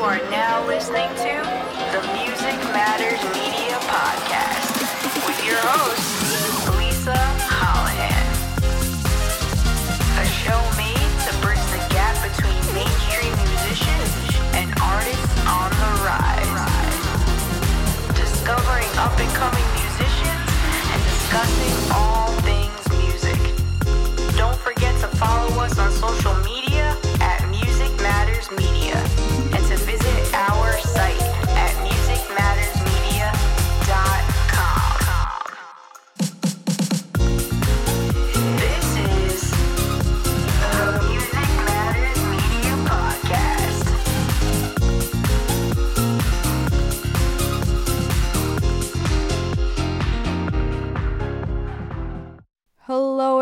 are now listening to the Music Matters Media Podcast with your host,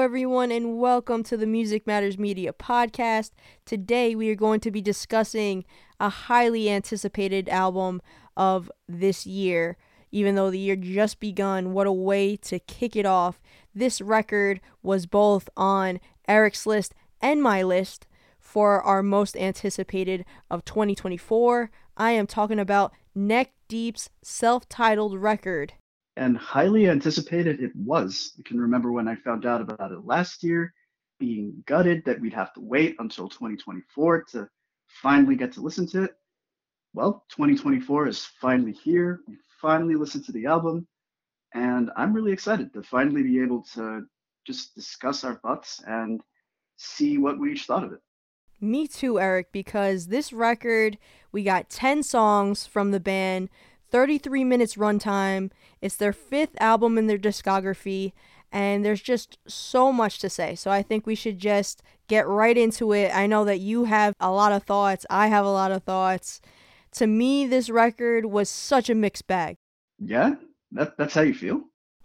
everyone, and welcome to the Music Matters Media podcast. Today, we are going to be discussing a highly anticipated album of this year. Even though the year just begun, what a way to kick it off! This record was both on Eric's list and my list for our most anticipated of 2024. I am talking about Neck Deep's self titled record. And highly anticipated it was. I can remember when I found out about it last year, being gutted that we'd have to wait until 2024 to finally get to listen to it. Well, 2024 is finally here. We finally listened to the album, and I'm really excited to finally be able to just discuss our thoughts and see what we each thought of it. Me too, Eric, because this record, we got 10 songs from the band, 33 minutes runtime. It's their fifth album in their discography, and there's just so much to say. So I think we should just get right into it. I know that you have a lot of thoughts, I have a lot of thoughts. To me, this record was such a mixed bag. Yeah, that, that's how you feel?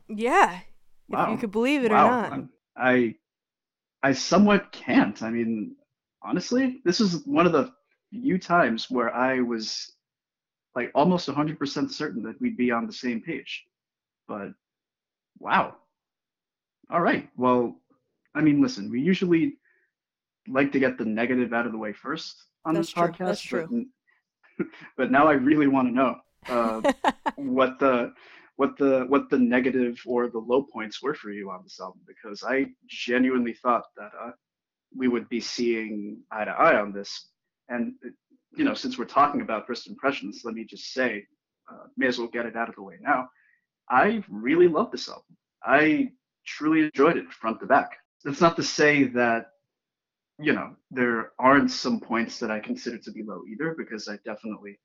Yeah, Wow. if you could believe it wow. or not. I I somewhat can't. I mean, honestly, this is one of the few times where I was like almost 100% certain that we'd be on the same page. But wow. All right. Well, I mean, listen, we usually like to get the negative out of the way first on That's this true, podcast. that's true. But, but now I really want to know uh, what the what the what the negative or the low points were for you on this album because I genuinely thought that uh, we would be seeing eye to eye on this. And you know, since we're talking about first impressions, let me just say, uh, may as well get it out of the way now. I really love this album. I truly enjoyed it front to back. That's not to say that you know there aren't some points that I consider to be low either, because I definitely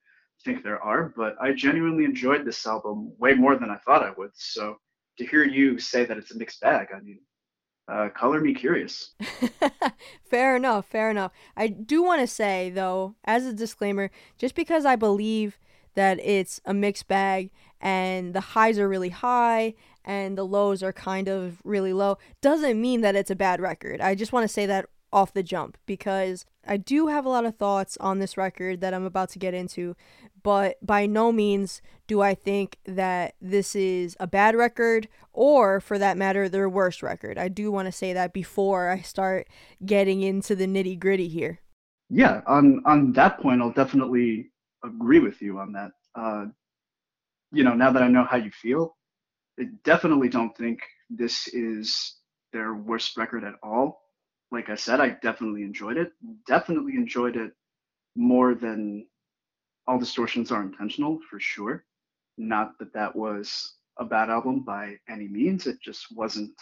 think there are, but I genuinely enjoyed this album way more than I thought I would. So to hear you say that it's a mixed bag, I mean, uh, color me curious. fair enough, fair enough. I do want to say, though, as a disclaimer, just because I believe that it's a mixed bag and the highs are really high and the lows are kind of really low, doesn't mean that it's a bad record. I just want to say that off the jump because I do have a lot of thoughts on this record that I'm about to get into, but by no means do I think that this is a bad record or, for that matter, their worst record. I do want to say that before I start getting into the nitty gritty here. Yeah, on on that point, I'll definitely agree with you on that. Uh, you know, now that I know how you feel, I definitely don't think this is their worst record at all. Like I said, I definitely enjoyed it. Definitely enjoyed it more than All Distortions Are Intentional, for sure. Not that that was a bad album by any means. It just wasn't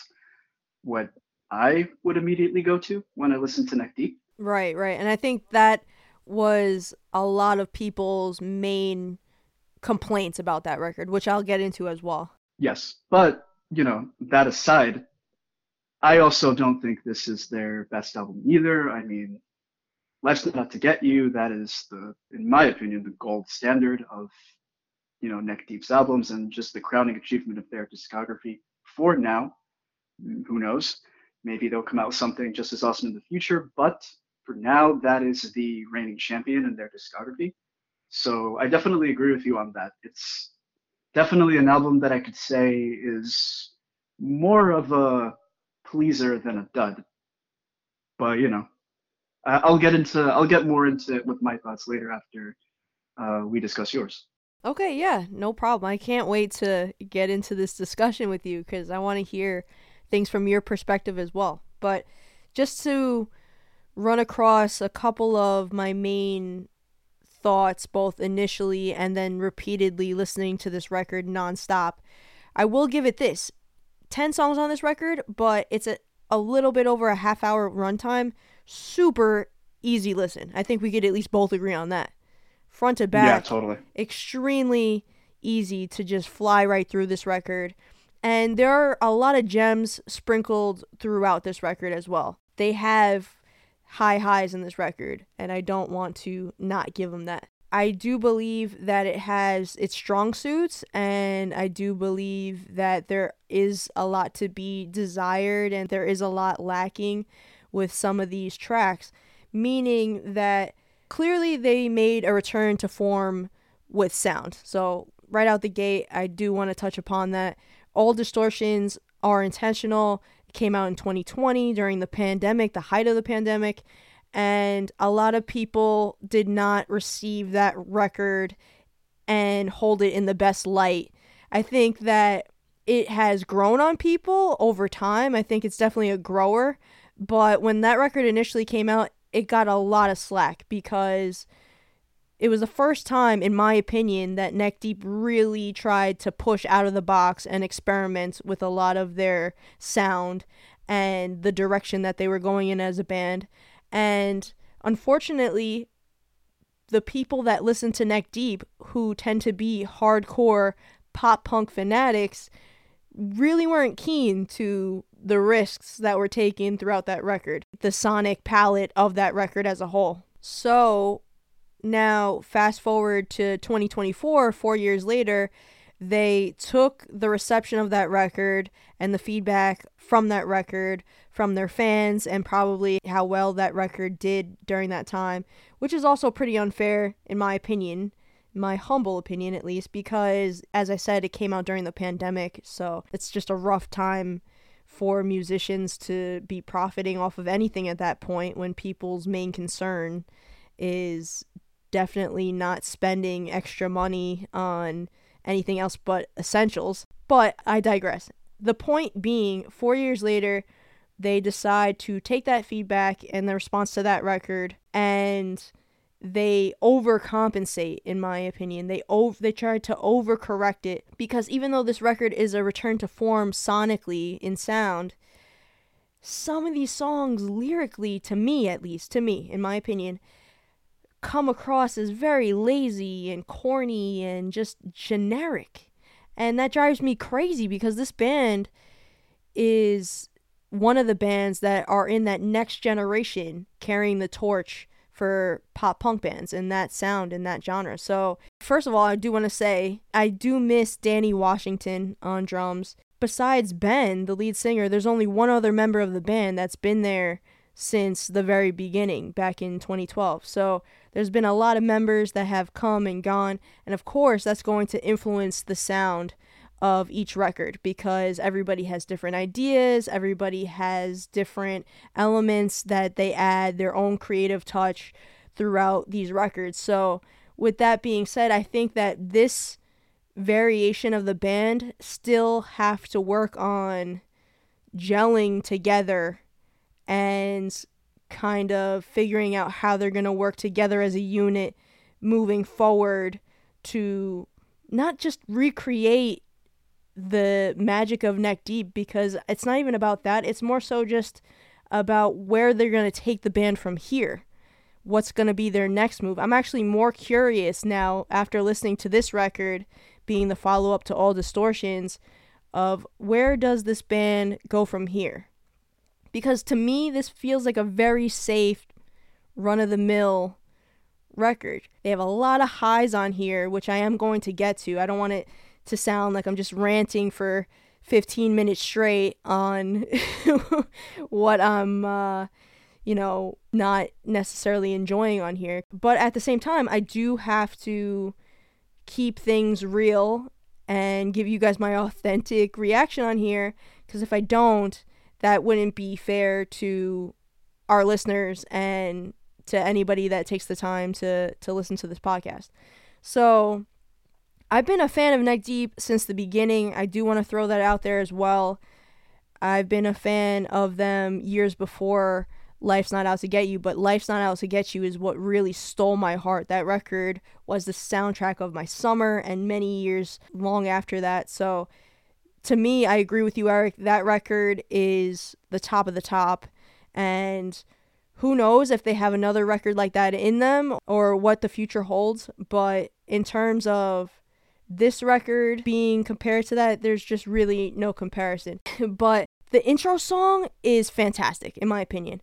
what I would immediately go to when I listened to Neck Deep. Right, right. And I think that was a lot of people's main complaints about that record, which I'll get into as well. Yes, but you know, that aside, I also don't think this is their best album either. I mean, Life's Not to Get You, that is the, in my opinion, the gold standard of, you know, Neck Deep's albums and just the crowning achievement of their discography for now. Who knows? Maybe they'll come out with something just as awesome in the future, but for now, that is the reigning champion in their discography. So I definitely agree with you on that. It's definitely an album that I could say is more of a pleaser than a dud. But you know, I'll get into I'll get more into it with my thoughts later after uh, we discuss yours. Okay, yeah, no problem. I can't wait to get into this discussion with you because I want to hear things from your perspective as well. But just to run across a couple of my main thoughts, both initially and then repeatedly listening to this record nonstop, I will give it this 10 songs on this record, but it's a, a little bit over a half hour runtime. Super easy listen. I think we could at least both agree on that front to back. Yeah, totally. Extremely easy to just fly right through this record. And there are a lot of gems sprinkled throughout this record as well. They have high highs in this record, and I don't want to not give them that. I do believe that it has its strong suits, and I do believe that there is a lot to be desired, and there is a lot lacking with some of these tracks, meaning that clearly they made a return to form with sound. So, right out the gate, I do want to touch upon that. All distortions are intentional. It came out in 2020 during the pandemic, the height of the pandemic, and a lot of people did not receive that record and hold it in the best light. I think that it has grown on people over time. I think it's definitely a grower. But when that record initially came out, it got a lot of slack because it was the first time, in my opinion, that Neck Deep really tried to push out of the box and experiment with a lot of their sound and the direction that they were going in as a band. And unfortunately, the people that listen to Neck Deep, who tend to be hardcore pop punk fanatics, really weren't keen to the risks that were taken throughout that record, the sonic palette of that record as a whole. So now, fast forward to 2024, four years later, they took the reception of that record and the feedback from that record from their fans and probably how well that record did during that time, which is also pretty unfair, in my opinion, my humble opinion at least, because as I said, it came out during the pandemic, so it's just a rough time for musicians to be profiting off of anything at that point when people's main concern is definitely not spending extra money on anything else but essentials. But I digress. The point being, four years later, they decide to take that feedback and the response to that record and they overcompensate in my opinion they over they tried to overcorrect it because even though this record is a return to form sonically in sound some of these songs lyrically to me at least to me in my opinion come across as very lazy and corny and just generic and that drives me crazy because this band is one of the bands that are in that next generation carrying the torch for pop punk bands and that sound and that genre. So, first of all, I do want to say I do miss Dani Washington on drums. Besides Ben, the lead singer, there's only one other member of the band that's been there since the very beginning back in 2012. So, there's been a lot of members that have come and gone, and of course, that's going to influence the sound of each record because everybody has different ideas, everybody has different elements that they add their own creative touch throughout these records. So, with that being said, I think that this variation of the band still have to work on gelling together and kind of figuring out how they're going to work together as a unit moving forward to not just recreate the magic of Neck Deep because it's not even about that. It's more so just about where they're going to take the band from here. What's going to be their next move? I'm actually more curious now after listening to this record being the follow up to All Distortions of where does this band go from here? Because to me, this feels like a very safe, run of the mill record. They have a lot of highs on here, which I am going to get to. I don't want it to sound like I'm just ranting for 15 minutes straight on what I'm, uh, you know, not necessarily enjoying on here. But at the same time, I do have to keep things real and give you guys my authentic reaction on here because if I don't, that wouldn't be fair to our listeners and to anybody that takes the time to to listen to this podcast. So I've been a fan of Neck Deep since the beginning. I do want to throw that out there as well. I've been a fan of them years before Life's Not Out to Get You, but Life's Not Out to Get You is what really stole my heart. That record was the soundtrack of my summer and many years long after that. So to me, I agree with you, Eric. That record is the top of the top. And who knows if they have another record like that in them or what the future holds. But in terms of this record being compared to that, there's just really no comparison. but the intro song is fantastic, in my opinion.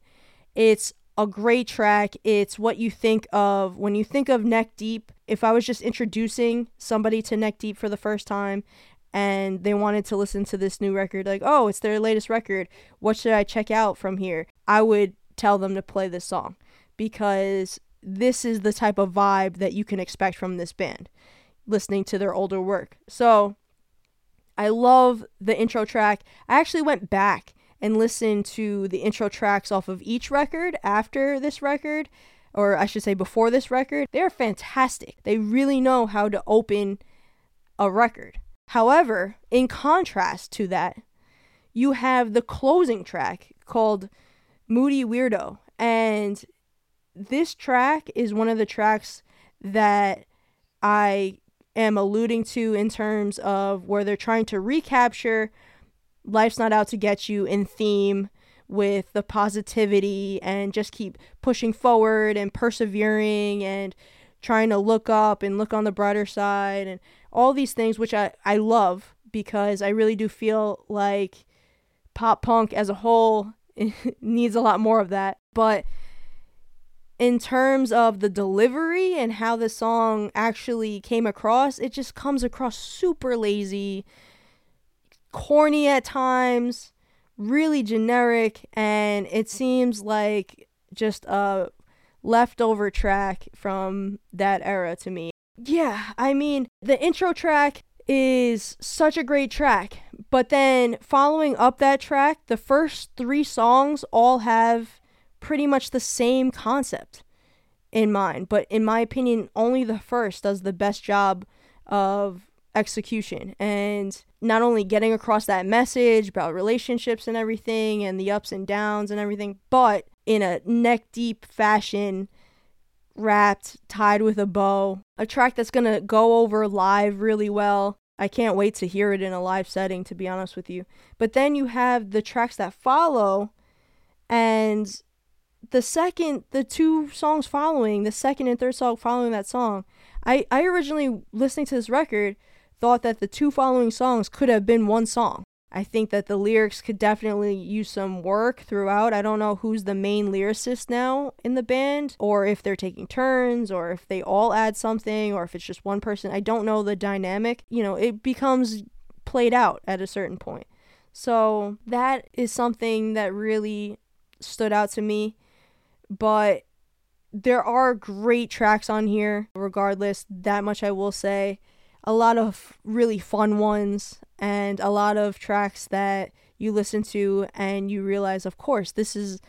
It's a great track. It's what you think of when you think of Neck Deep. If I was just introducing somebody to Neck Deep for the first time and they wanted to listen to this new record, like, oh, it's their latest record, what should I check out from here? I would tell them to play this song because this is the type of vibe that you can expect from this band listening to their older work. So I love the intro track. I actually went back and listened to the intro tracks off of each record after this record, or I should say before this record. They're fantastic. They really know how to open a record. However, in contrast to that, you have the closing track called Moody Weirdo. And this track is one of the tracks that I am alluding to in terms of where they're trying to recapture Life's Not Out to Get You in theme with the positivity and just keep pushing forward and persevering and trying to look up and look on the brighter side and all these things which I, I love because I really do feel like pop punk as a whole needs a lot more of that. But in terms of the delivery and how the song actually came across, it just comes across super lazy, corny at times, really generic, and it seems like just a leftover track from that era to me. Yeah, I mean, the intro track is such a great track. But then following up that track, the first three songs all have pretty much the same concept in mind. But in my opinion, only the first does the best job of execution and not only getting across that message about relationships and everything and the ups and downs and everything, but in a neck deep fashion wrapped, tied with a bow. A track that's gonna go over live really well. I can't wait to hear it in a live setting, to be honest with you. But then you have the tracks that follow, and the second, the two songs following, the second and third song following that song, I, I originally, listening to this record, thought that the two following songs could have been one song. I think that the lyrics could definitely use some work throughout. I don't know who's the main lyricist now in the band, or if they're taking turns, or if they all add something, or if it's just one person. I don't know the dynamic. You know, it becomes played out at a certain point. So that is something that really stood out to me. But there are great tracks on here, regardless, that much I will say a lot of really fun ones and a lot of tracks that you listen to and you realize, of course, this is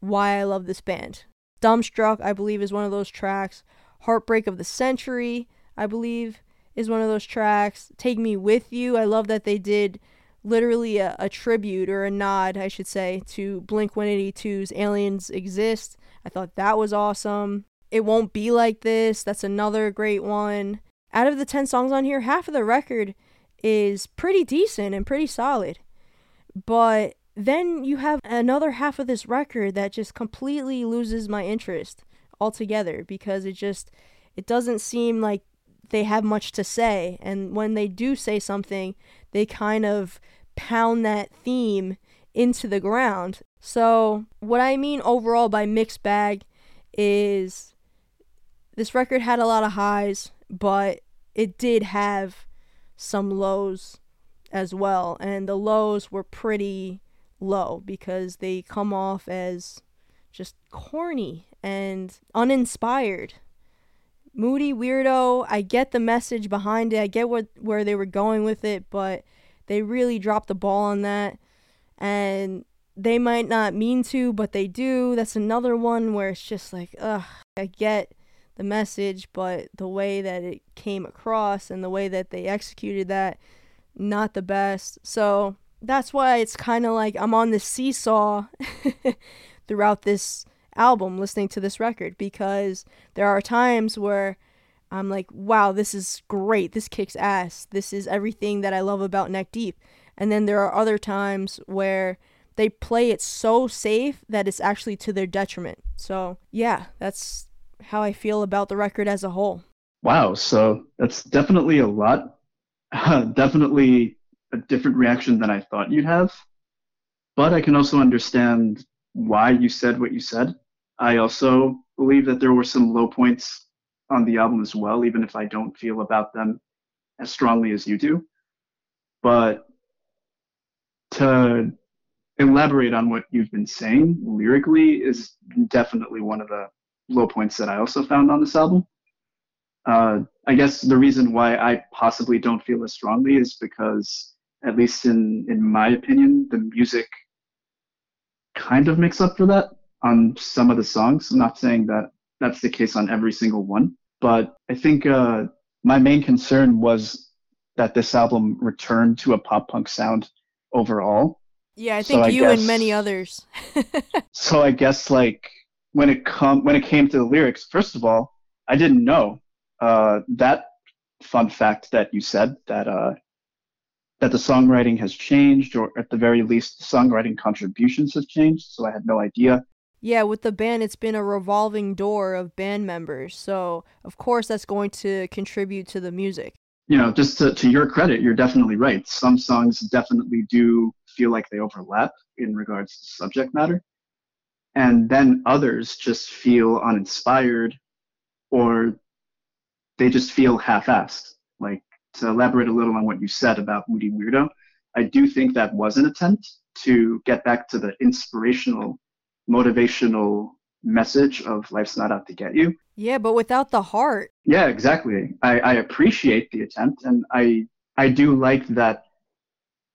why I love this band. Dumbstruck, I believe, is one of those tracks. Heartbreak of the Century, I believe, is one of those tracks. Take Me With You, I love that they did literally a, a tribute or a nod, I should say, to Blink 182's Aliens Exist. I thought that was awesome. It Won't Be Like This, that's another great one out of the 10 songs on here, half of the record is pretty decent and pretty solid. But then you have another half of this record that just completely loses my interest altogether because it just it doesn't seem like they have much to say and when they do say something, they kind of pound that theme into the ground. So, what I mean overall by mixed bag is this record had a lot of highs, but it did have some lows as well. And the lows were pretty low because they come off as just corny and uninspired. Moody weirdo, I get the message behind it. I get what where they were going with it, but they really dropped the ball on that. And they might not mean to, but they do. That's another one where it's just like, ugh, I get the message, but the way that it came across and the way that they executed that, not the best. So that's why it's kind of like I'm on this seesaw throughout this album listening to this record because there are times where I'm like, wow, this is great. This kicks ass. This is everything that I love about Neck Deep. And then there are other times where they play it so safe that it's actually to their detriment. So, yeah, that's how I feel about the record as a whole. Wow. So that's definitely a lot. Uh, definitely a different reaction than I thought you'd have. But I can also understand why you said what you said. I also believe that there were some low points on the album as well, even if I don't feel about them as strongly as you do. But to elaborate on what you've been saying lyrically is definitely one of the low points that I also found on this album. Uh, I guess the reason why I possibly don't feel as strongly is because, at least in in my opinion, the music kind of makes up for that on some of the songs. I'm not saying that that's the case on every single one, but I think uh, my main concern was that this album returned to a pop punk sound overall. Yeah, I think so you I guess, and many others. so I guess like when it come when it came to the lyrics, first of all, I didn't know uh, that fun fact that you said that uh, that the songwriting has changed, or at the very least, the songwriting contributions have changed. So I had no idea. Yeah, with the band, it's been a revolving door of band members. So, of course, that's going to contribute to the music. You know, just to, to your credit, you're definitely right. Some songs definitely do feel like they overlap in regards to subject matter. And then others just feel uninspired or they just feel half assed. Like, to elaborate a little on what you said about Moody Weirdo, I do think that was an attempt to get back to the inspirational motivational message of life's not out to get you. Yeah, but without the heart. Yeah, exactly. I, I appreciate the attempt and I I do like that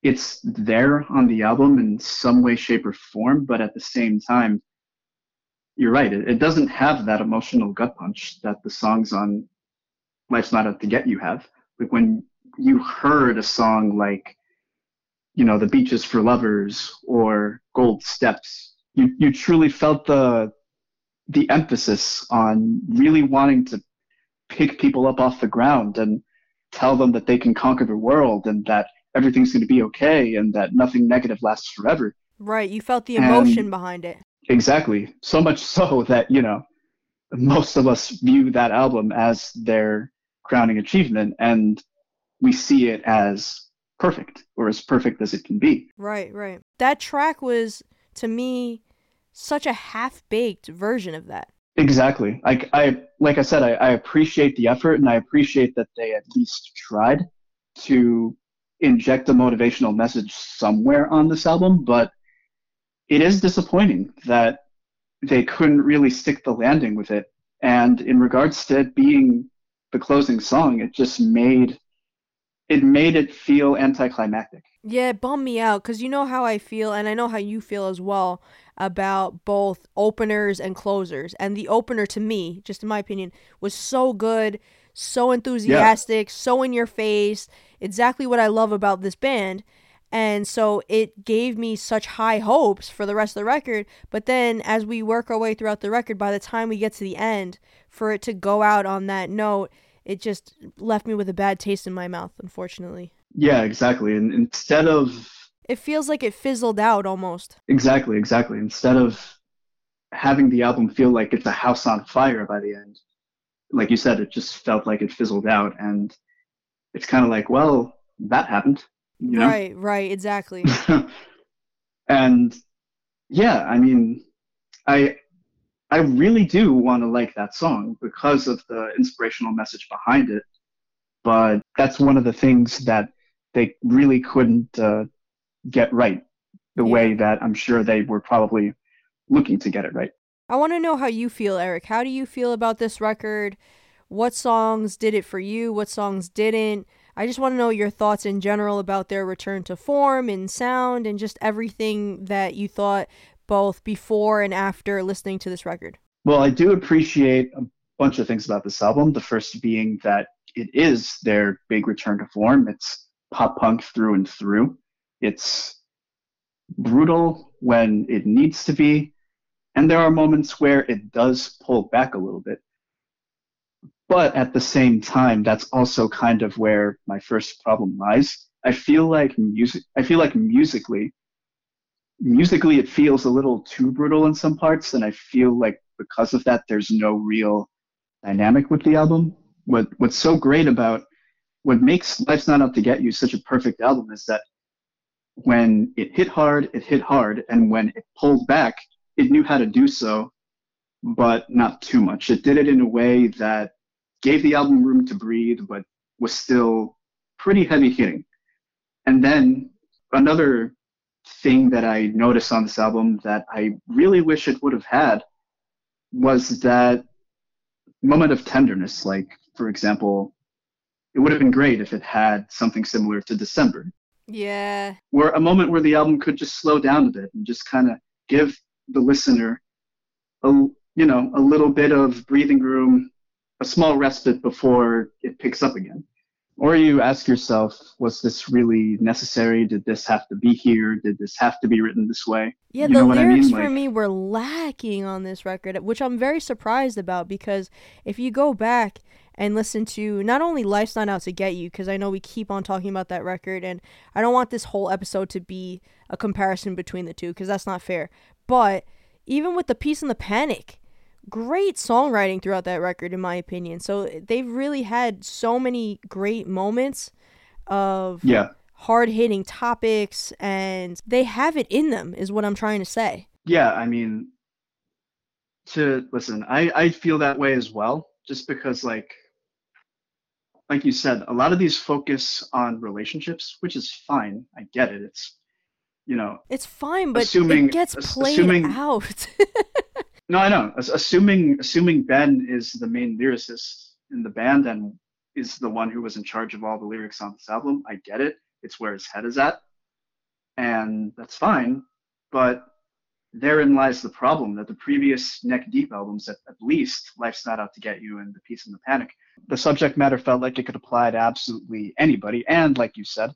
it's there on the album in some way, shape, or form, but at the same time, you're right, it, it doesn't have that emotional gut punch that the songs on Life's Not Out to Get You have. Like when you heard a song like, you know, The Beach Is for Lovers or Gold Steps you you truly felt the the emphasis on really wanting to pick people up off the ground and tell them that they can conquer the world and that everything's going to be okay and that nothing negative lasts forever. Right, you felt the emotion and behind it. Exactly. So much so that, you know, most of us view that album as their crowning achievement and we see it as perfect or as perfect as it can be. Right, right. That track was to me such a half-baked version of that. Exactly. Like I like I said, I, I appreciate the effort and I appreciate that they at least tried to inject a motivational message somewhere on this album, but it is disappointing that they couldn't really stick the landing with it. And in regards to it being the closing song, it just made it made it feel anticlimactic. Yeah, it bummed me out because you know how I feel, and I know how you feel as well about both openers and closers. And the opener, to me, just in my opinion, was so good, so enthusiastic, yeah. so in your face. Exactly what I love about this band. And so it gave me such high hopes for the rest of the record. But then as we work our way throughout the record, by the time we get to the end, for it to go out on that note, it just left me with a bad taste in my mouth, unfortunately. Yeah, exactly. And instead of it feels like it fizzled out almost. Exactly, exactly. Instead of having the album feel like it's a house on fire by the end, like you said, it just felt like it fizzled out. And it's kind of like, well, that happened. You know? Right, right, exactly. and yeah, I mean, I I really do want to like that song because of the inspirational message behind it. But that's one of the things that they really couldn't uh, get right the yeah. way that I'm sure they were probably looking to get it right. I want to know how you feel, Eric. How do you feel about this record? What songs did it for you? What songs didn't? I just want to know your thoughts in general about their return to form and sound and just everything that you thought both before and after listening to this record. Well, I do appreciate a bunch of things about this album. The first being that it is their big return to form. It's pop punk through and through. It's brutal when it needs to be, and there are moments where it does pull back a little bit. But at the same time, that's also kind of where my first problem lies. I feel like music I feel like musically musically it feels a little too brutal in some parts and I feel like because of that there's no real dynamic with the album. What what's so great about what makes Life's Not Out to Get You such a perfect album is that when it hit hard, it hit hard, and when it pulled back, it knew how to do so, but not too much. It did it in a way that gave the album room to breathe, but was still pretty heavy hitting. And then another thing that I noticed on this album that I really wish it would have had was that moment of tenderness. Like, for example, it would have been great if it had something similar to December. Yeah. Where a moment where the album could just slow down a bit and just kind of give the listener a you know a little bit of breathing room, a small respite before it picks up again. Or you ask yourself, was this really necessary? Did this have to be here? Did this have to be written this way? Yeah, you the lyrics I mean? for Like- me were lacking on this record, which I'm very surprised about because if you go back and listen to not only Life's Not Out to Get You, because I know we keep on talking about that record, and I don't want this whole episode to be a comparison between the two because that's not fair. But even with the Peace and the Panic, great songwriting throughout that record, in my opinion. So they've really had so many great moments of Yeah. hard hitting topics, and they have it in them, is what I'm trying to say. Yeah, I mean, to listen, I I feel that way as well. Just because, like, like you said, a lot of these focus on relationships, which is fine. I get it. It's, you know, It's fine, but Assuming- it gets played assuming- out. no, I know. Assuming assuming Ben is the main lyricist in the band and is the one who was in charge of all the lyrics on this album, I get it. It's where his head is at, and that's fine. But therein lies the problem that the previous Neck Deep albums, at, at least Life's Not Out to Get You and The Peace and the Panic, the subject matter felt like it could apply to absolutely anybody. And like you said,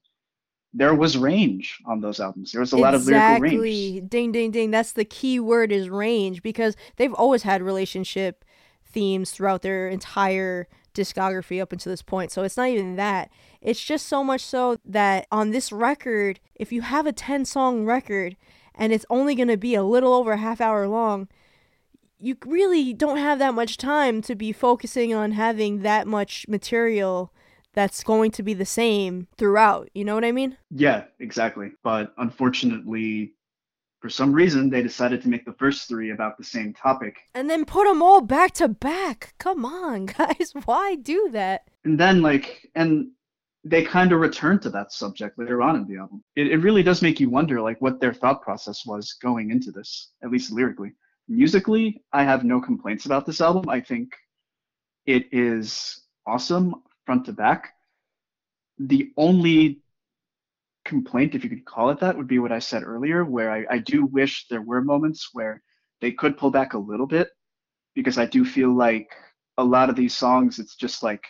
there was range on those albums. There was a lot of lyrical range. exactly. Ding, ding, ding. That's the key word is range because they've always had relationship themes throughout their entire discography up until this point. So it's not even that. It's just so much so that on this record, if you have a 10 song record and it's only going to be a little over a half hour long, you really don't have that much time to be focusing on having that much material that's going to be the same throughout. You know what I mean? Yeah, exactly. But unfortunately, for some reason, they decided to make the first three about the same topic. And then put them all back to back. Come on, guys. Why do that? And then, like, and they kind of return to that subject later on in the album. It, it really does make you wonder, like, what their thought process was going into this, at least lyrically. Musically, I have no complaints about this album. I think it is awesome front to back. The only complaint, if you could call it that, would be what I said earlier, where I, I do wish there were moments where they could pull back a little bit, because I do feel like a lot of these songs, it's just like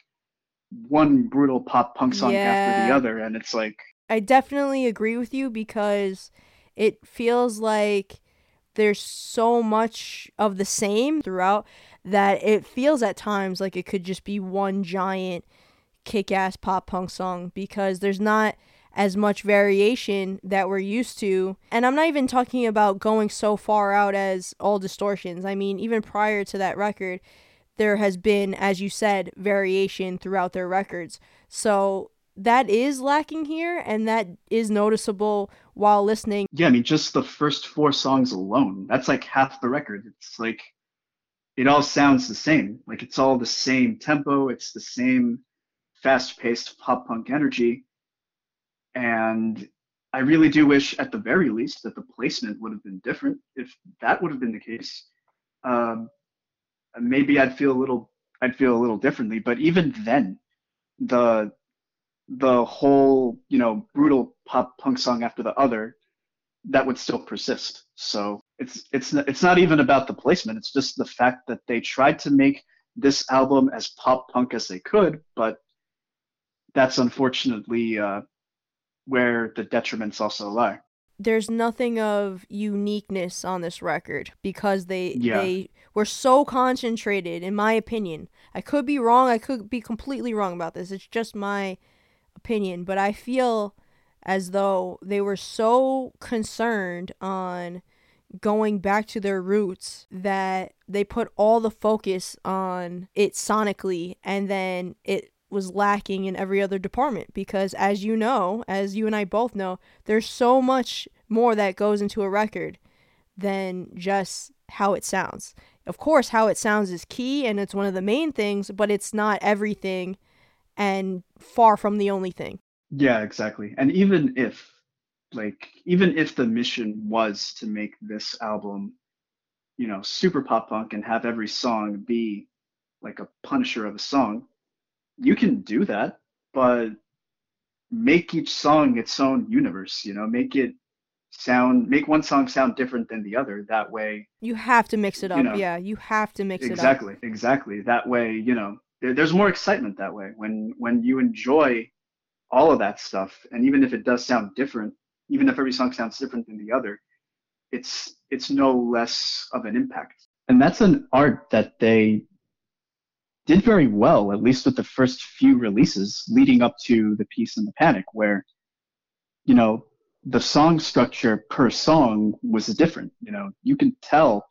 one brutal pop punk song after the other, and it's like, I definitely agree with you because it feels like there's so much of the same throughout that it feels at times like it could just be one giant kick ass pop punk song because there's not as much variation that we're used to. And I'm not even talking about going so far out as all distortions. I mean, even prior to that record, there has been, as you said, variation throughout their records. So that is lacking here, and that is noticeable while listening. yeah, I mean, just the first four songs alone, that's like half the record. It's like, it all sounds the same. Like, it's all the same tempo, it's the same fast paced pop punk energy. And I really do wish, at the very least, that the placement would have been different. If that would have been the case, um, maybe I'd feel a little, I'd feel a little differently. But even then, the the whole, you know, brutal pop punk song after the other, that would still persist. So it's it's it's not even about the placement. It's just the fact that they tried to make this album as pop punk as they could, but that's unfortunately uh, where the detriments also lie. There's nothing of uniqueness on this record because they Yeah. they were so concentrated, in my opinion. I could be wrong. I could be completely wrong about this. It's just my opinion, but I feel as though they were so concerned on going back to their roots that they put all the focus on it sonically and then it was lacking in every other department because as you know as you and I both know there's so much more that goes into a record than just how it sounds of course how it sounds is key and it's one of the main things but it's not everything and far from the only thing Yeah, exactly. And even if, like, even if the mission was to make this album, you know, super pop punk and have every song be like a punisher of a song, you can do that, but make each song its own universe, you know, make it sound, make one song sound different than the other. That way, you have to mix it up You know, yeah you have to mix it up exactly, exactly. That way, you know, there, there's more excitement that way when when you enjoy all of that stuff, and even if it does sound different, even if every song sounds different than the other, it's it's no less of an impact. And that's an art that they did very well, at least with the first few releases leading up to the Peace and the Panic, where you know the song structure per song was different. You know, you can tell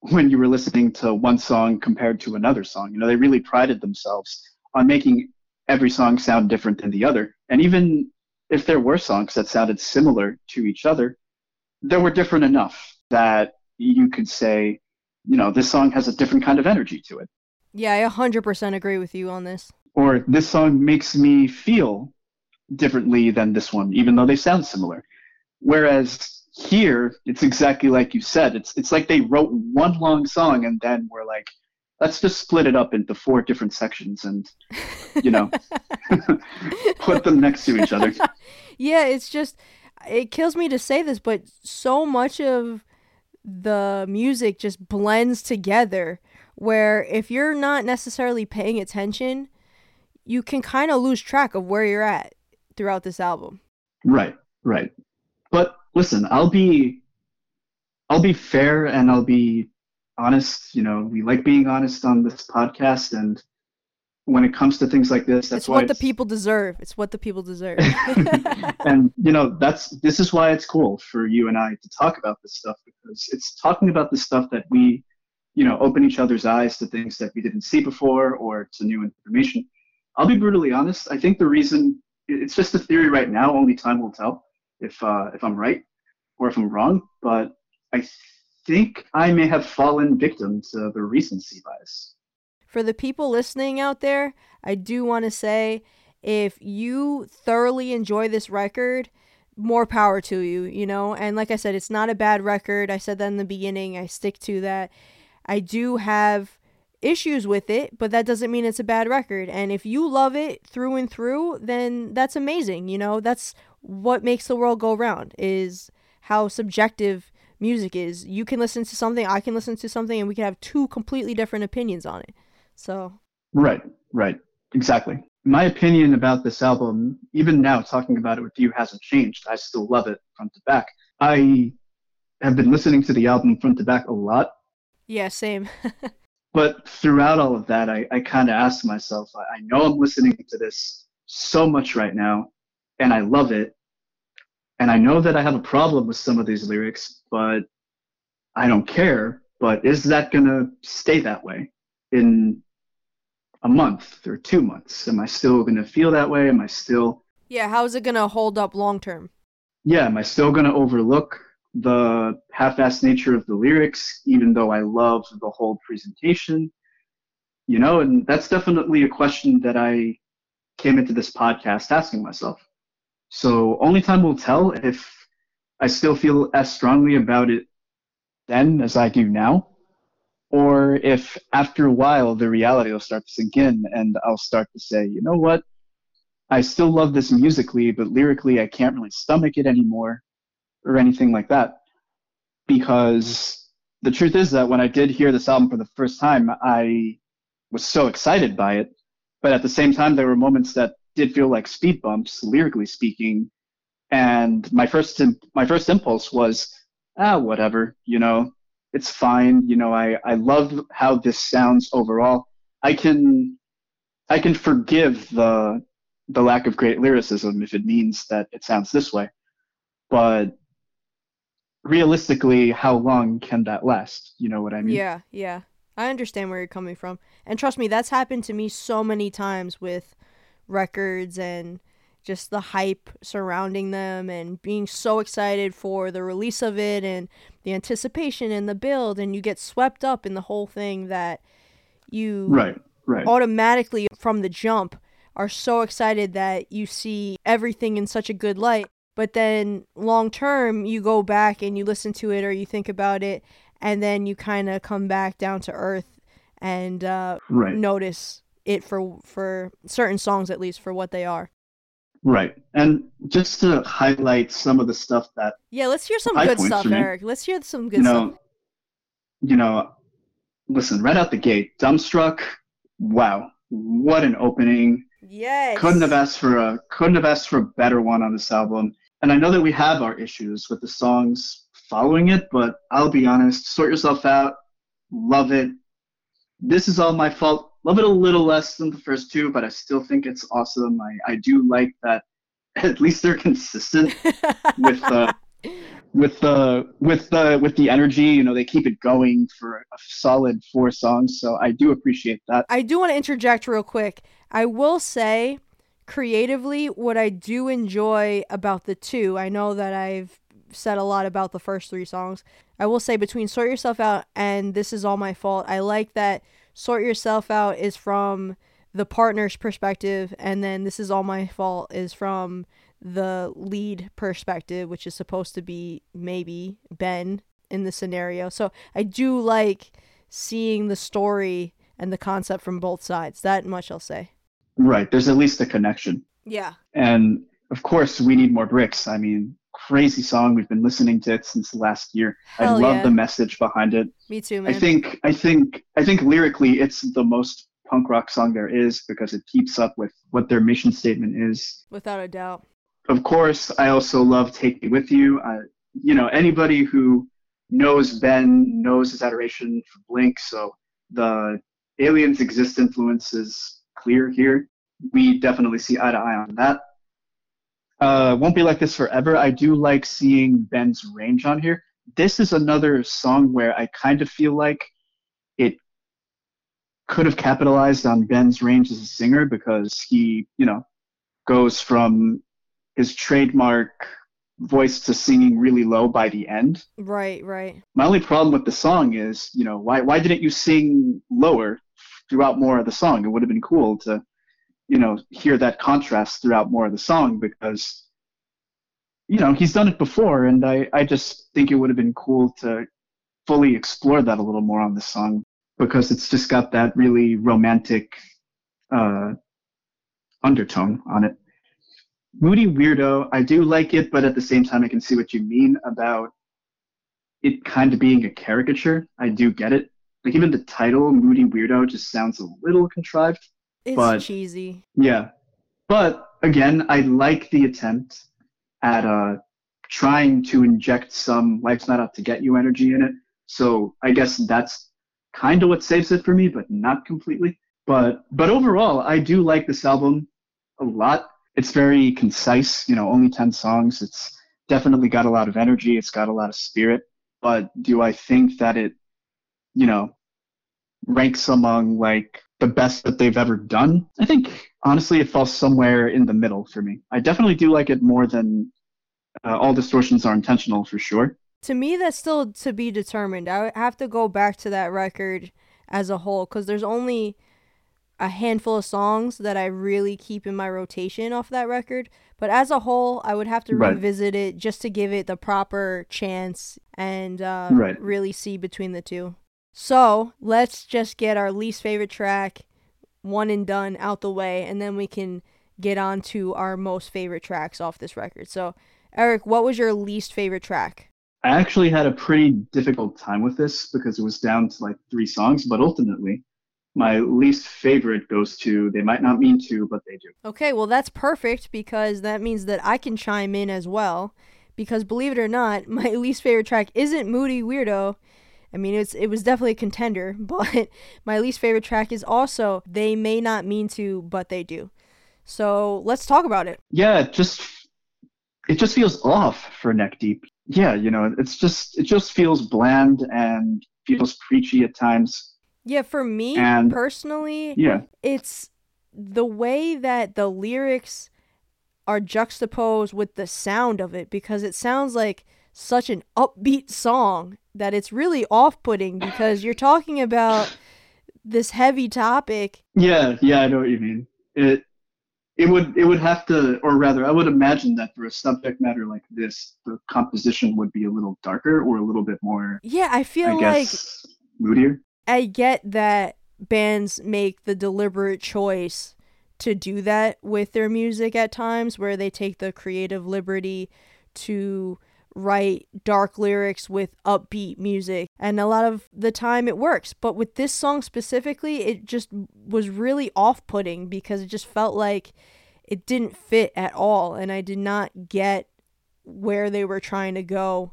when you were listening to one song compared to another song. You know, they really prided themselves on making every song sound different than the other. And even if there were songs that sounded similar to each other, they were different enough that you could say, you know, this song has a different kind of energy to it. Yeah i 100% agree with you on this Or this song makes me feel differently than this one, even though they sound similar. Whereas here, it's exactly like you said. It's it's like they wrote one long song and then we're like, let's just split it up into four different sections and you know put them next to each other. yeah, it's just it kills me to say this, but so much of the music just blends together where if you're not necessarily paying attention, you can kind of lose track of where you're at throughout this album. Right, right. But listen, I'll be I'll be fair and I'll be honest. You know, we like being honest on this podcast and when it comes to things like this, that's it's why what the people deserve. It's what the people deserve. and you know that's this is why it's cool for you and I to talk about this stuff because it's talking about the stuff that we you know open each other's eyes to things that we didn't see before or to new information. I'll be brutally honest. I think the reason it's just a theory right now. Only time will tell if uh, if I'm right or if I'm wrong. But I think I may have fallen victim to the recency bias. For the people listening out there, I do want to say if you thoroughly enjoy this record, more power to you, you know? And like I said, it's not a bad record. I said that in the beginning. I stick to that. I do have issues with it, but that doesn't mean it's a bad record. And if you love it through and through, then that's amazing, you know? That's what makes the world go round is how subjective music is. You can listen to something, I can listen to something, and we can have two completely different opinions on it. So, Right, right, exactly. My opinion about this album, even now talking about it with you, hasn't changed. I still love it front to back. I have been listening to the album front to back a lot, yeah, same. but throughout all of that, I, I kind of asked myself, I, I know I'm listening to this so much right now, and I love it. And I know that I have a problem with some of these lyrics, but I don't care. But is that going to stay that way in a month or two months? Am I still going to feel that way? Am I still, yeah, how is it going to hold up long term? yeah, am I still going to overlook the half assed nature of the lyrics, even though I love the whole presentation? You know, and that's definitely a question that I came into this podcast asking myself. So only time will tell if I still feel as strongly about it then as I do now, or if after a while the reality will start to sink in and I'll start to say, you know what, I still love this musically, but lyrically, I can't really stomach it anymore or anything like that. Because the truth is that when I did hear this album for the first time, I was so excited by it. But at the same time, there were moments that did feel like speed bumps, lyrically speaking. And my first my first impulse was, ah, whatever, you know, it's fine. You know, I I love how this sounds overall. I can I can forgive the the lack of great lyricism if it means that it sounds this way. But realistically, how long can that last? You know what I mean? Yeah, yeah. I understand where you're coming from. And trust me, that's happened to me so many times with records and just the hype surrounding them and being so excited for the release of it and the anticipation and the build and you get swept up in the whole thing that you Right, right. automatically from the jump are so excited that you see everything in such a good light but then long term you go back and you listen to it or you think about it and then you kind of come back down to earth and uh, right. notice it for for certain songs at least for what they are Right. And just to highlight some of the stuff that yeah let's hear some good stuff eric let's hear some good you stuff know you know listen, right out the gate, Dumbstruck, wow. What an opening. yes Couldn't have asked for a couldn't have asked for a better one on this album. And I know that we have our issues with the songs following it, but I'll be honest, sort yourself out, love it. This is all my fault. Love it a little less than the first two, but I still think it's awesome. I, I do like that at least they're consistent with uh, with the with the with the energy. You know, they keep it going for a solid four songs. So I do appreciate that. I do want to interject real quick. I will say, creatively, what I do enjoy about the two, I know that I've said a lot about the first three songs. I will say, between Sort Yourself Out and This Is All My Fault, I like that Sort Yourself Out is from the partner's perspective, and then This Is All My Fault is from the lead perspective, which is supposed to be maybe Ben in the scenario. So I do like seeing the story and the concept from both sides. That much I'll say. Right. There's at least a connection. Yeah. And of course, we need more bricks. I mean, crazy song. We've been listening to it since last year. Hell I love yeah. the message behind it. Me too, I think I think I think lyrically it's the most punk rock song there is because it keeps up with what their mission statement is. Without a doubt. Of course, I also love Take Me With You. I, you know, anybody who knows Ben knows his adoration for Blink, so the aliens exist influence is clear here. We definitely see eye to eye on that. Uh, won't be like this forever. I do like seeing Ben's range on here. This is another song where I kind of feel like it could have capitalized on Ben's range as a singer because he, you know, goes from his trademark voice to singing really low by the end. Right, right. My only problem with the song is, you know, why why didn't you sing lower throughout more of the song? It would have been cool to, you know, hear that contrast throughout more of the song because, you know, he's done it before, and I I just think it would have been cool to fully explore that a little more on this song because it's just got that really romantic uh, undertone on it. Moody Weirdo, I do like it, but at the same time, I can see what you mean about it kind of being a caricature. I do get it. Like even the title, Moody Weirdo, just sounds a little contrived. It's But- cheesy. Yeah. But again, I like the attempt at uh, trying to inject some life's not out to get you energy in it. So I guess that's kind of what saves it for me, but not completely. But but overall, I do like this album a lot. It's very concise, you know, only 10 songs. It's definitely got a lot of energy, it's got a lot of spirit. But do I think that it, you know, ranks among like the best that they've ever done? I think honestly it falls somewhere in the middle for me. I definitely do like it more than uh, all distortions are intentional for sure. To me, that's still to be determined. I have to go back to that record as a whole because there's only a handful of songs that I really keep in my rotation off that record. But as a whole, I would have to Right. revisit it just to give it the proper chance and uh, Right. really see between the two. So let's just get our least favorite track, one and done, out the way, and then we can get on to our most favorite tracks off this record. So, Eric, what was your least favorite track? I actually had a pretty difficult time with this because it was down to like three songs, but ultimately, my least favorite goes to They Might Not Mean to, but They Do. Okay, well, that's perfect because that means that I can chime in as well. Because believe it or not, my least favorite track isn't Moody Weirdo. I mean, it's it was definitely a contender, but my least favorite track is also They May Not Mean to, but They Do. So let's talk about it. Yeah, it just it just feels off for Neck Deep. Yeah, you know, it's just it just feels bland and feels preachy at times. Yeah, for me And- personally, Yeah. it's the way that the lyrics are juxtaposed with the sound of it because it sounds like such an upbeat song that it's really off-putting because you're talking about this heavy topic Yeah, yeah, I know what you mean. It it would it would have to or rather I would imagine that for a subject matter like this, the composition would be a little darker or a little bit more yeah i feel I like guess moodier. I get that bands make the deliberate choice to do that with their music at times where they take the creative liberty to write dark lyrics with upbeat music and a lot of the time it works but with this song specifically it just was really off-putting because it just felt like it didn't fit at all and I did not get where they were trying to go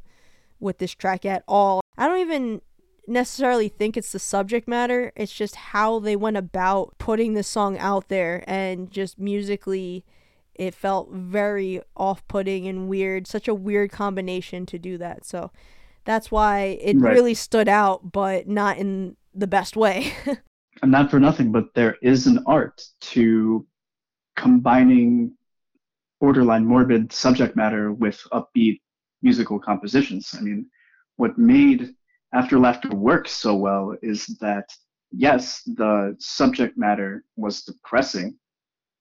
with this track at all. I don't even necessarily think it's the subject matter. It's just how they went about putting the song out there and just musically it felt very off-putting and weird. Such a weird combination to do that. So that's why it Right. really stood out but not in the best way. And not for nothing, but there is an art to combining borderline morbid subject matter with upbeat musical compositions. I mean, what made After Laughter work so well is that, yes, the subject matter was depressing,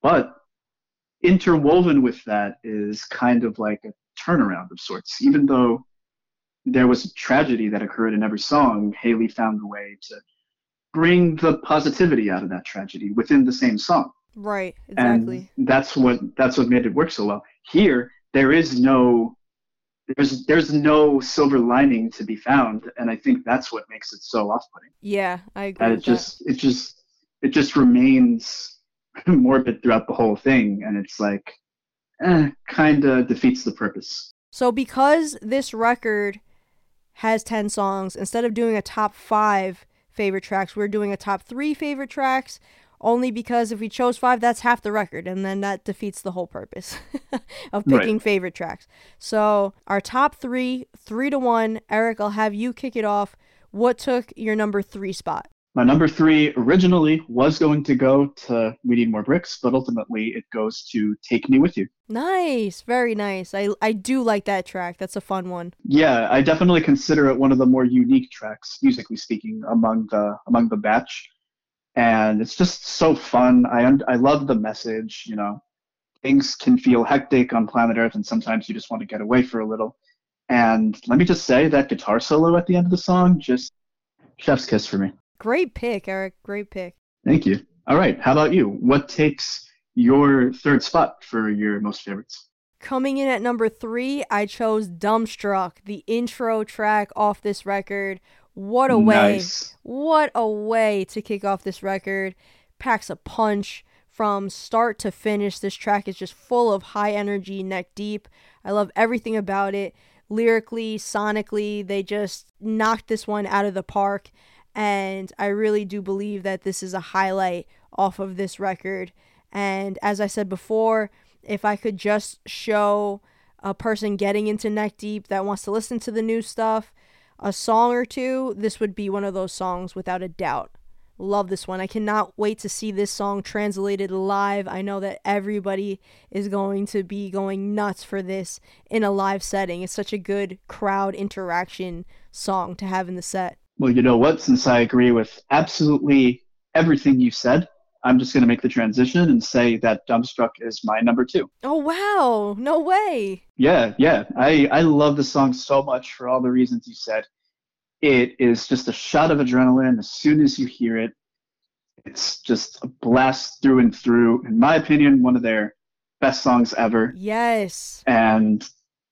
but interwoven with that is kind of like a turnaround of sorts. Even though there was a tragedy that occurred in every song, Hayley found a way to bring the positivity out of that tragedy within the same song right, exactly. and that's what that's what made it work so well here there is no there's there's no silver lining to be found and i think that's what makes it so off-putting yeah, I agree and it just it just it just remains morbid throughout the whole thing and it's like eh, kind of defeats the purpose So because this record has 10 songs, instead of doing a top 5 favorite tracks, we're doing a top 3 favorite tracks only because if we chose 5 that's half the record and then that defeats the whole purpose of Right. picking favorite tracks. So our top 3, 3 to 1, Eric, I'll have you kick it off. What took your number 3 spot? My number three originally was going to go to we need more bricks but ultimately it goes to take me with you Nice, very nice. I I do like that track. That's a fun one. Yeah, I definitely consider it one of the more unique tracks, musically speaking, among the among the batch. And it's just so fun. I I love the message. You know, things can feel hectic on planet Earth, and sometimes you just want to get away for a little. And let me just say that guitar solo at the end of the song, just chef's kiss for me. Great pick, Eric. Great pick. Thank you. All right, how about you? What takes your third spot for your most favorites? Coming in at number three, I chose Dumbstruck, the intro track off this record. What a way! What a way to kick off this record. Packs a punch from start to finish. This track is just full of high energy, neck deep. I love everything about it. Lyrically, sonically, they just knocked this one out of the park. And I really do believe that this is a highlight off of this record. And as I said before, if I could just show a person getting into neck deep that wants to listen to the new stuff, a song or two, this would be one of those songs without a doubt. Love this one. I cannot wait to see this song translated live. I know that everybody is going to be going nuts for this in a live setting. It's such a good crowd interaction song to have in the set. Well, you know what? Since I agree with absolutely everything you said, I'm just going to make the transition and say that Dumbstruck is my number two. Oh wow, no way. Yeah, yeah. I, I love the song so much for all the reasons you said. It is just a shot of adrenaline as soon as you hear it. It's just a blast through and through. In my opinion, one of their best songs ever. Yes. And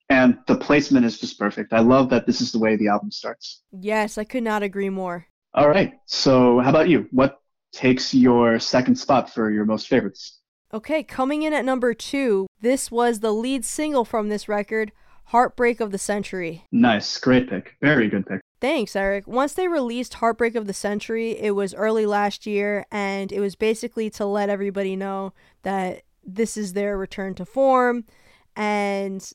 and the placement is just perfect. I love that this is the way the album starts. Yes, I could not agree more. All right. So, how about you? What takes your second spot for your most favorites? Okay, coming in at number two, this was the lead single from this record, Heartbreak of the Century. Nice. Great pick. Very good pick. Thanks, Eric. Once they released Heartbreak of the Century, it was early last year, and it was basically to let everybody know that this is their return to form. And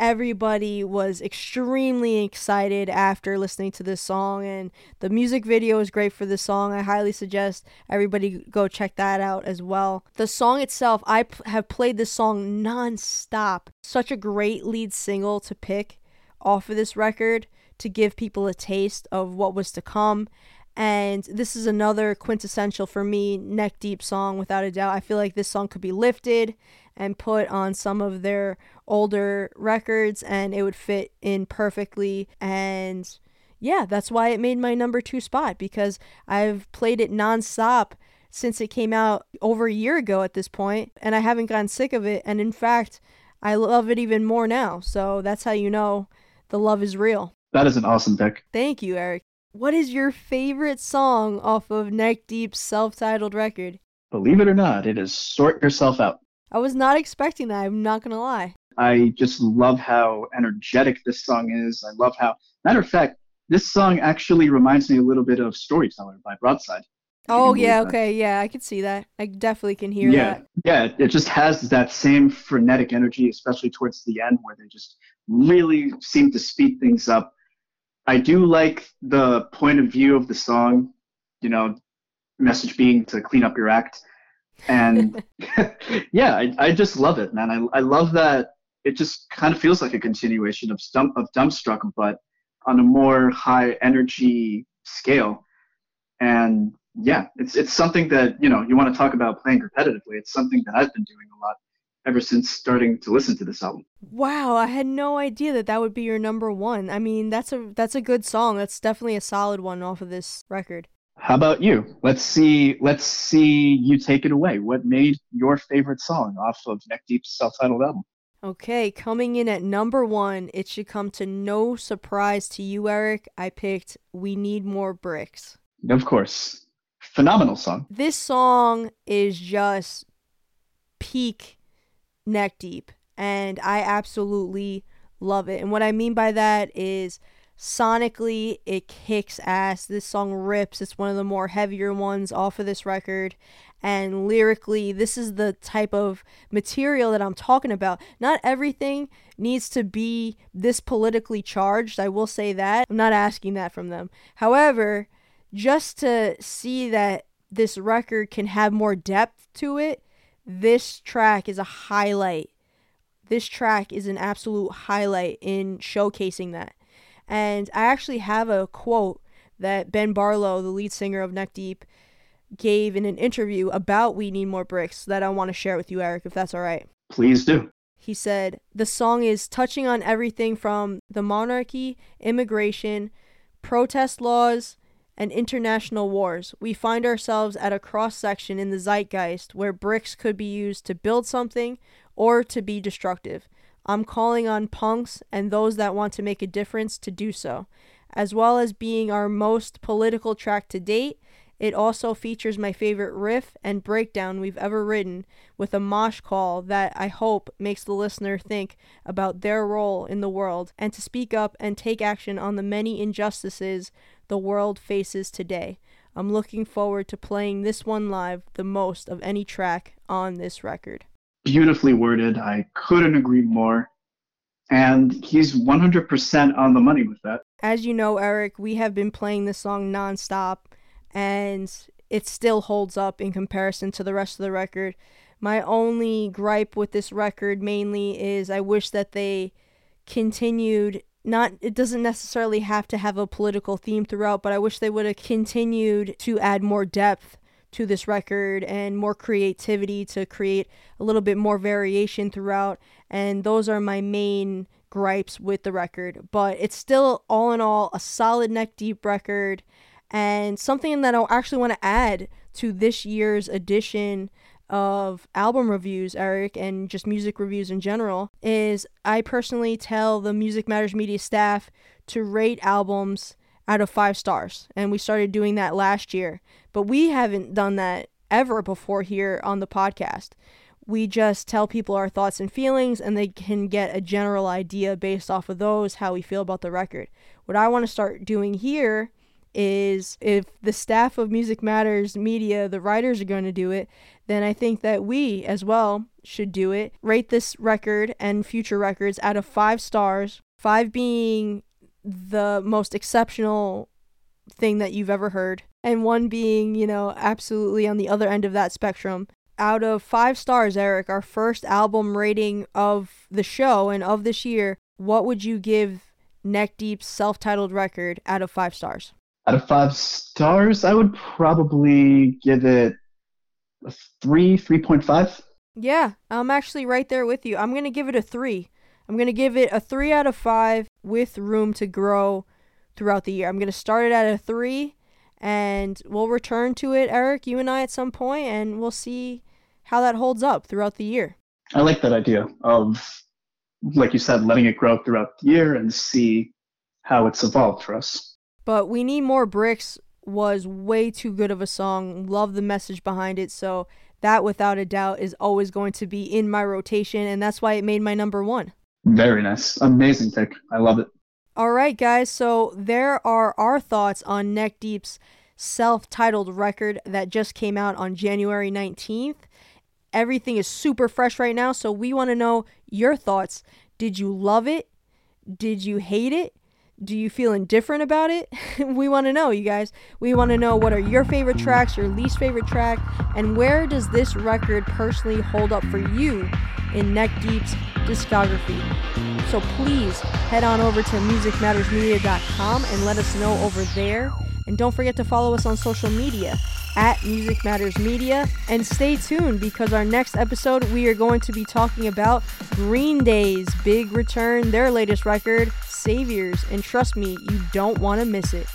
everybody was extremely excited after listening to this song and the music video is great for this song. I highly suggest everybody go check that out as well. The song itself i p- have played this song non-stop. Such a great lead single to pick off of this record to give people a taste of what was to come. And this is another quintessential for me neck deep song without a doubt. I feel like this song could be lifted and put on some of their older records and it would fit in perfectly. And yeah that's why it made my number two spot because i've played it nonstop since it came out over a year ago at this point and i haven't gotten sick of it. And in fact i love it even more now. So that's how you know the love is real. That is an awesome pick. thank you eric. What is your favorite song off of neck deep's self-titled record? Believe it or not, it is Sort Yourself Out. I was not expecting that i'm not gonna lie I just love how energetic this song is. I love how, matter of fact, this song actually reminds me a little bit of Storyteller by Broadside. Oh yeah, that. okay, yeah, I can see that. I definitely can hear yeah, that. yeah, it just has that same frenetic energy, especially towards the end where they just really seem to speed things up. I do like the point of view of the song, you know, message being to clean up your act. And yeah, I, I just love it, man. I, I love that it just kind of feels like a continuation of Stump of Dumbstruck, but on a more high energy scale. And yeah, it's it's something that you know you want to talk about playing repetitively. It's something that I've been doing a lot ever since starting to listen to this album. Wow, I had no idea that that would be your number one. I mean, that's a that's a good song. That's definitely a solid one off of this record. How about you? Let's see. Let's see you take it away. What made your favorite song off of Neck Deep's self-titled album? Okay, coming in at number one, it should come to no surprise to you, Eric. I picked "We Need More Bricks." Of course, phenomenal song. This song is just peak neck deep, and I absolutely love it. And what I mean by that is sonically, it kicks ass. This song rips. It's one of the more heavier ones off of this record. And lyrically, this is the type of material that I'm talking about. Not everything needs to be this politically charged. I will say that. I'm not asking that from them. However, just to see that this record can have more depth to it, this track is a highlight. This track is an absolute highlight in showcasing that. And I actually have a quote that Ben Barlow, the lead singer of Neck Deep, gave in an interview about We Need More Bricks that I want to share with you, Eric, if that's all right. Please do. He said, The song is touching on everything from the monarchy, immigration, protest laws, and international wars. We find ourselves at a cross section in the zeitgeist where bricks could be used to build something or to be destructive. I'm calling on punks and those that want to make a difference to do so. As well as being our most political track to date, it also features my favorite riff and breakdown we've ever written with a mosh call that I hope makes the listener think about their role in the world and to speak up and take action on the many injustices the world faces today. I'm looking forward to playing this one live the most of any track on this record. Beautifully worded. I couldn't agree more. And he's 100% on the money with that. As you know, Eric, we have been playing this song nonstop and it still holds up in comparison to the rest of the record. My only gripe with this record mainly is I wish that they continued not it doesn't necessarily have to have a political theme throughout, but I wish they would have continued to add more depth to this record and more creativity to create a little bit more variation throughout. And those are my main gripes with the record. But it's still all in all a solid neck deep record. And something that I actually want to add to this year's edition of album reviews, Eric, and just music reviews in general, is I personally tell the Music Matters Media staff to rate albums out of five stars. And we started doing that last year. But we haven't done that ever before here on the podcast. We just tell people our thoughts and feelings, and they can get a general idea based off of those how we feel about the record. What I want to start doing here is if the staff of Music Matters Media, the writers are going to do it, then I think that we as well should do it. Rate this record and future records out of five stars, five being the most exceptional thing that you've ever heard, and one being, you know, absolutely on the other end of that spectrum. Out of five stars, Eric, our first album rating of the show and of this year, what would you give Neck Deep's self titled record out of five stars? Out of five stars, I would probably give it a three, 3.5. Yeah, I'm actually right there with you. I'm going to give it a three. I'm going to give it a three out of five with room to grow throughout the year. I'm going to start it at a three and we'll return to it, Eric, you and I at some point, and we'll see how that holds up throughout the year. I like that idea of, like you said, letting it grow throughout the year and see how it's evolved for us. But We Need More Bricks was way too good of a song. Love the message behind it. So that, without a doubt, is always going to be in my rotation, and that's why it made my number one. Very nice. Amazing pick. I love it. All right, guys. So there are our thoughts on Neck Deep's self titled record that just came out on January 19th. Everything is super fresh right now, so we want to know your thoughts. Did you love it? Did you hate it? Do you feel indifferent about it? we want to know, you guys. We want to know what are your favorite tracks, your least favorite track, and where does this record personally hold up for you in Neck Deep's discography? So please head on over to musicmattersmedia.com and let us know over there. And don't forget to follow us on social media at Music Matters Media. And stay tuned because our next episode, we are going to be talking about Green Day's big return, their latest record, Saviors. And trust me, you don't want to miss it.